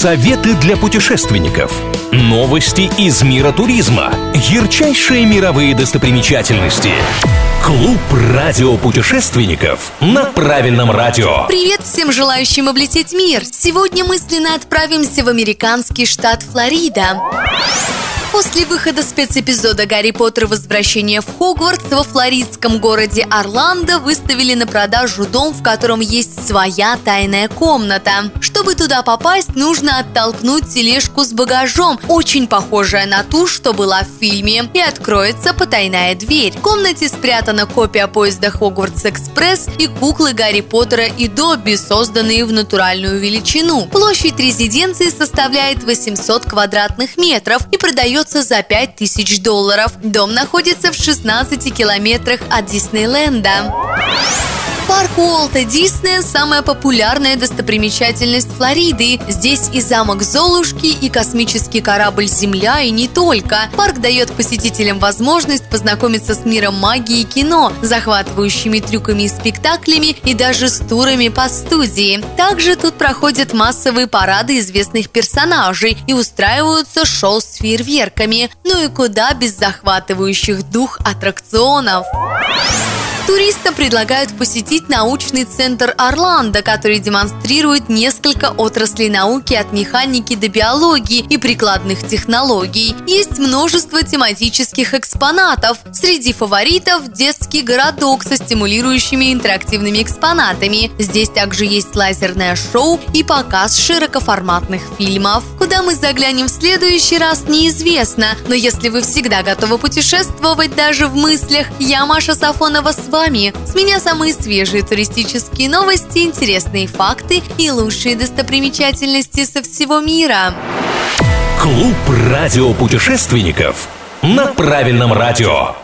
Советы для путешественников. Новости из мира туризма. Ярчайшие мировые достопримечательности. Клуб радиопутешественников на правильном радио. Привет всем желающим облететь мир! Сегодня мысленно отправимся в американский штат Флорида. После выхода спецэпизода «Гарри Поттер. Возвращение в Хогвартс» во флоридском городе Орландо выставили на продажу дом, в котором есть своя тайная комната. Чтобы туда попасть, нужно оттолкнуть тележку с багажом, очень похожая на ту, что была в фильме, и откроется потайная дверь. В комнате спрятана копия поезда Хогвартс Экспресс и куклы Гарри Поттера и Добби, созданные в натуральную величину. Площадь резиденции составляет 800 квадратных метров и продается за 5000 долларов. Дом находится в 16 километрах от Диснейленда. Парк Уолта Диснея – самая популярная достопримечательность Флориды. Здесь и замок Золушки, и космический корабль «Земля», и не только. Парк дает посетителям возможность познакомиться с миром магии и кино, захватывающими трюками и спектаклями, и даже с турами по студии. Также тут проходят массовые парады известных персонажей и устраиваются шоу с фейерверками. Ну и куда без захватывающих дух аттракционов. Туристам предлагают посетить научный центр Орландо, который демонстрирует несколько отраслей науки от механики до биологии и прикладных технологий. Есть множество тематических экспонатов. Среди фаворитов – детский городок со стимулирующими интерактивными экспонатами. Здесь также есть лазерное шоу и показ широкоформатных фильмов. Куда мы заглянем в следующий раз, неизвестно. Но если вы всегда готовы путешествовать даже в мыслях, я Маша Сафонова с вами. С меня самые свежие туристические новости, интересные факты и лучшие достопримечательности со всего мира. Клуб радиопутешественников на правильном радио.